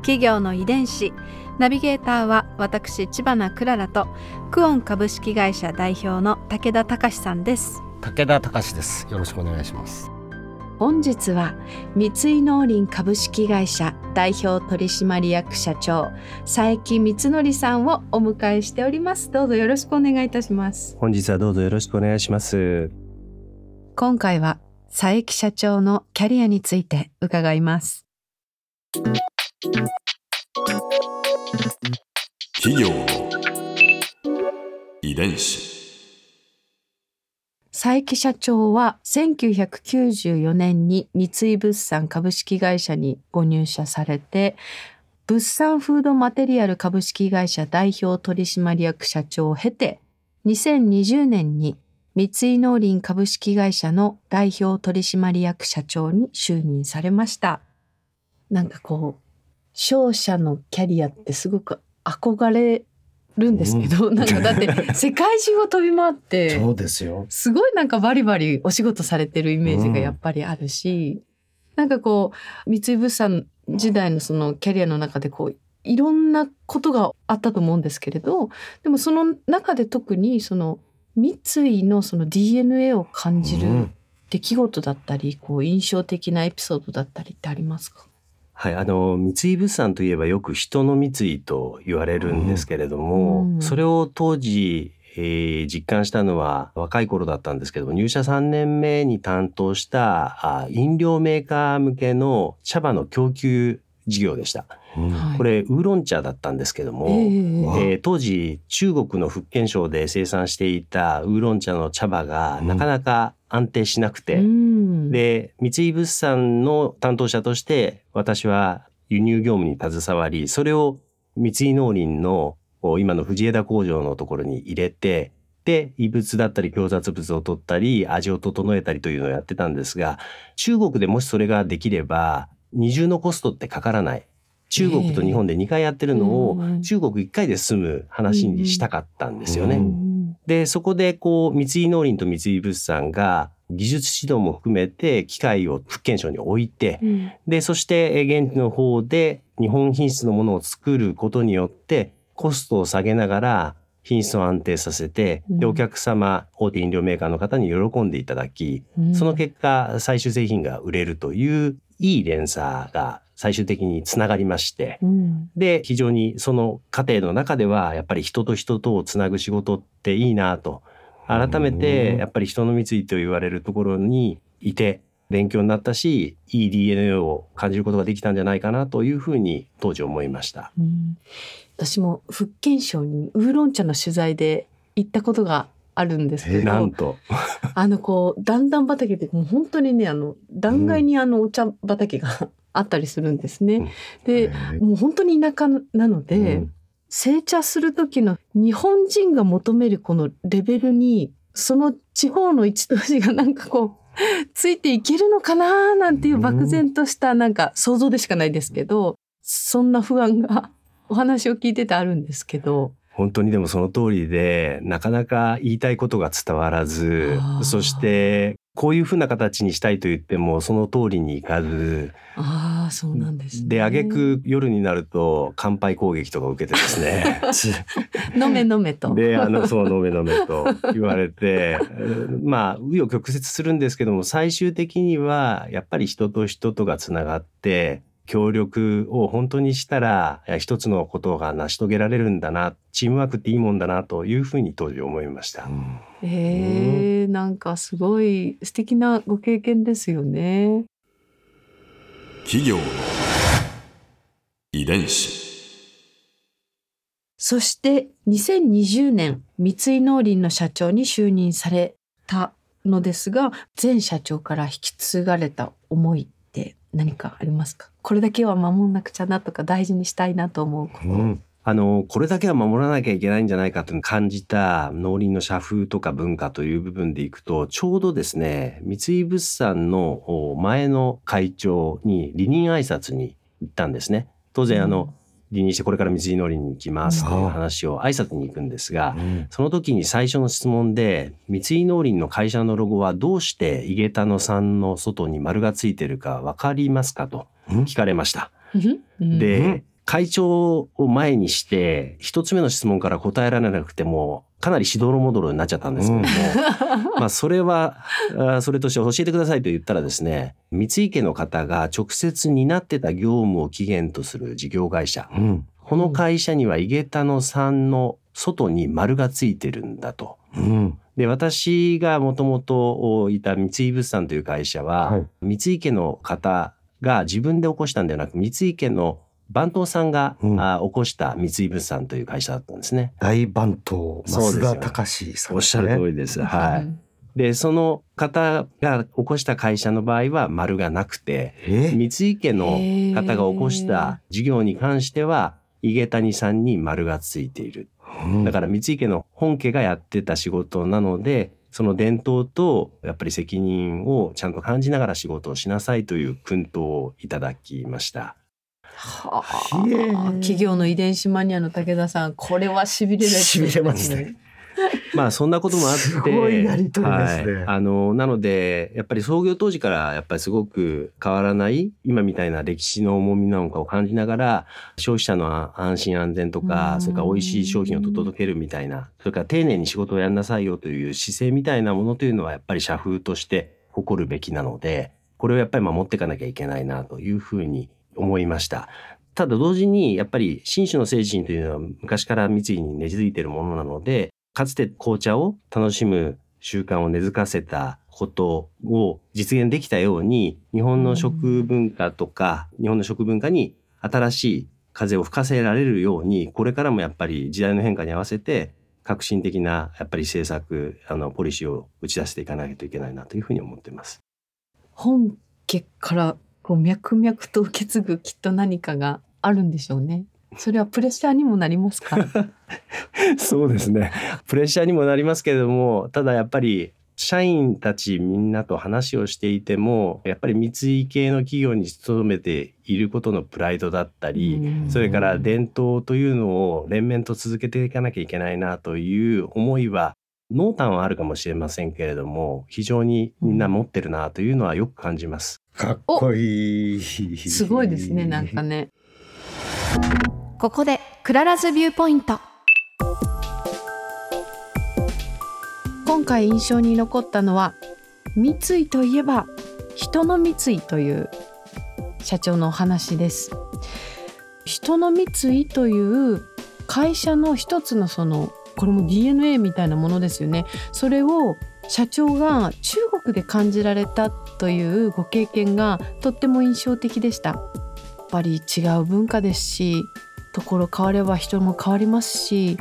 企業の遺伝子。ナビゲーターは私千葉なクララとクオン株式会社代表の武田隆さんです。武田隆です。よろしくお願いします。本日は三井農林株式会社代表取締役社長佐伯光則さんをお迎えしております。どうぞよろしくお願いいたします。本日はどうぞよろしくお願いします。今回は佐伯社長のキャリアについて伺います企業の遺伝子。佐伯社長は1994年に三井物産株式会社にご入社されて物産フードマテリアル株式会社代表取締役社長を経て2020年に三井農林株式会社の代表取締役社長に就任されました。なんかこう商社のキャリアってすごく憧れるんですけど、なんかだって世界中を飛び回ってそうですよ。すごいなんかバリバリお仕事されてるイメージがやっぱりあるし、なんかこう三井物産時代のそのキャリアの中でこういろんなことがあったと思うんですけれどでもその中で特にその三井のその DNA を感じるうん。出来事だったり、こう印象的なエピソードだったりってありますか？はい、あの三井物産といえばよく人の三井と言われるんですけれども、うん。それを当時、えー実感したのは若い頃だったんですけども入社3年目に担当したあ飲料メーカー向けの茶葉の供給事業でした。はい。これウーロン茶だったんですけども、えええー当時中国の福建省で生産していたウーロン茶の茶葉がなかなか安定しなくて、うん。で三井物産の担当者として私は輸入業務に携わりそれを三井農林の今の藤枝工場のところに入れてで異物だったり強雑物を取ったり味を整えたりというのをやってたんですが中国でもしそれができれば二重のコストってかからない。中国と日本で2回やってるのをうん中国1回で済む話にしたかったんですよね。うんで、そこでこう、三井農林と三井物産が技術指導も含めて機械を福建省に置いて、うん。で、そしてえー現地の方で日本品質のものを作ることによってコストを下げながら品質を安定させて、で、うん。お客様、大手飲料メーカーの方に喜んでいただき、うん。その結果、最終製品が売れるといういい連鎖が最終的につながりまして、うん。で、非常にその過程の中では、やっぱり人と人とをつなぐ仕事っていいなと、改めて、やっぱり人の三井と言われるところにいて、勉強になったし、いい DNA を感じることができたんじゃないかなというふうに当時思いました。うん。私も福建省にウーロン茶の取材で行ったことがあるんですけどなんと。あのこう段々畑でもう本当にねあの断崖にあのお茶畑があったりするんですね。でもう本当に田舎なので、うん成茶する時の日本人が求めるこのレベルにその地方の一都市がなんかこうついていけるのかななんていう漠然としたなんか想像でしかないですけどそんな不安がお話を聞いててあるんですけど。本当にでもその通りで、なかなか言いたいことが伝わらずそして、こういうふうな形にしたいと言っても、その通りにいかず、ああそうなんですね。で、挙句夜になると乾杯攻撃とか受けてですね。飲め飲めと。で、あの、そう、飲め飲めと言われて、うんまあ、紆余曲折するんですけども、最終的には、やっぱり人と人とがつながって、協力を本当にしたら、一つのことが成し遂げられるんだな、チームワークっていいもんだな、というふうに当時思いました。えー、なんかすごい素敵なご経験ですよね。企業の遺伝子。そして2020年三井農林の社長に就任されたのですが前社長から引き継がれた思い何かありますか？これだけは守んなくちゃなとか大事にしたいなと思うこと。うんあの、これだけは守らなきゃいけないんじゃないかというのを感じた農林の社風とか文化という部分でいくと、ちょうどですね、三井物産のお前の会長に離任挨拶に行ったんですね。当然、あの、離任してこれから三井農林に行きますという話を挨拶に行くんですが、うん。その時に最初の質問で、三井農林の会社のロゴはどうして井桁野さんの外に丸がついてるかわかりますかとうん聞かれました。うん。で、うん会長を前にして、一つ目の質問から答えられなくても、かなりしどろもどろになっちゃったんですけども、まあそれは、あそれとして教えてくださいと言ったらですね、三井家の方が直接担ってた業務を起源とする事業会社。うん。この会社には井桁野さんの外に丸がついてるんだと。うん。で、私がもともといた三井物産という会社は、はい。三井家の方が自分で起こしたんではなく、三井家の番頭さんが、うんあ起こした三井物産という会社だったんですね。大番頭そうですよ増田隆さんおっしゃる通りです。はい。で、その方が起こした会社の場合は丸がなくて、え？三井家の方が起こした事業に関しては、井毛谷さんに丸がついている。うんだから三井家の本家がやってた仕事なので、その伝統とやっぱり責任をちゃんと感じながら仕事をしなさいという訓導をいただきました。はあ、企業の遺伝子マニアの武田さん、これはしびれるやつしびれますね。まあそんなこともあって、すごいやりとりですね。はい。あのなのでやっぱり創業当時からやっぱりすごく変わらない今みたいな歴史の重みなのかを感じながら消費者の安心安全とかうん。それから美味しい商品を届けるみたいなそれから丁寧に仕事をやんなさいよという姿勢みたいなものというのはやっぱり社風として誇るべきなのでこれをやっぱり守っていかなきゃいけないなというふうに思いました。ただ同時にやっぱり新種の精神というのは昔から三井に根付いているものなのでかつて紅茶を楽しむ習慣を根付かせたことを実現できたように日本の食文化とか日本の食文化に新しい風を吹かせられるようにこれからもやっぱり時代の変化に合わせて革新的なやっぱり政策あのポリシーを打ち出していかないといけないなというふうに思っています。本家からこう脈々と受け継ぐきっと何かがあるんでしょうね。それはプレッシャーにもなりますか？そうですね。プレッシャーにもなりますけれども、ただやっぱり社員たちみんなと話をしていても、やっぱり三井系の企業に勤めていることのプライドだったり、うんそれから伝統というのを連綿と続けていかなきゃいけないなという思いは、濃淡はあるかもしれませんけれども、非常にみんな持ってるなというのはよく感じます。かっこいい。すごいですね、なんかね。ここで Clara's Viewpoint 今回印象に残ったのは三井といえば人の三井という社長のお話です人の三井という会社の一つのそのこれも DNA みたいなものですよねそれを社長が中国で感じられたというご経験がとっても印象的でしたやっぱり違う文化ですしところ変われば人も変わりますし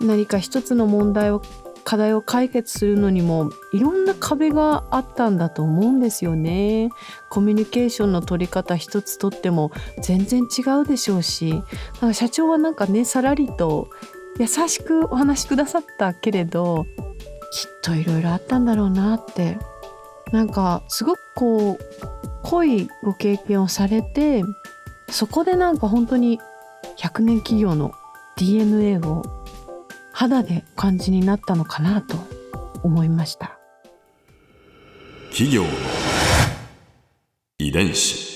何か一つの問題を課題を解決するのにもいろんな壁があったんだと思うんですよね。コミュニケーションの取り方一つとっても全然違うでしょうしなんか社長はなんかねさらりと優しくお話しくださったけれどきっといろいろあったんだろうなってなんかすごくこう濃いご経験をされてそこでなんか本当に100年企業の DNA を肌で感じになったのかなと思いました。企業遺伝子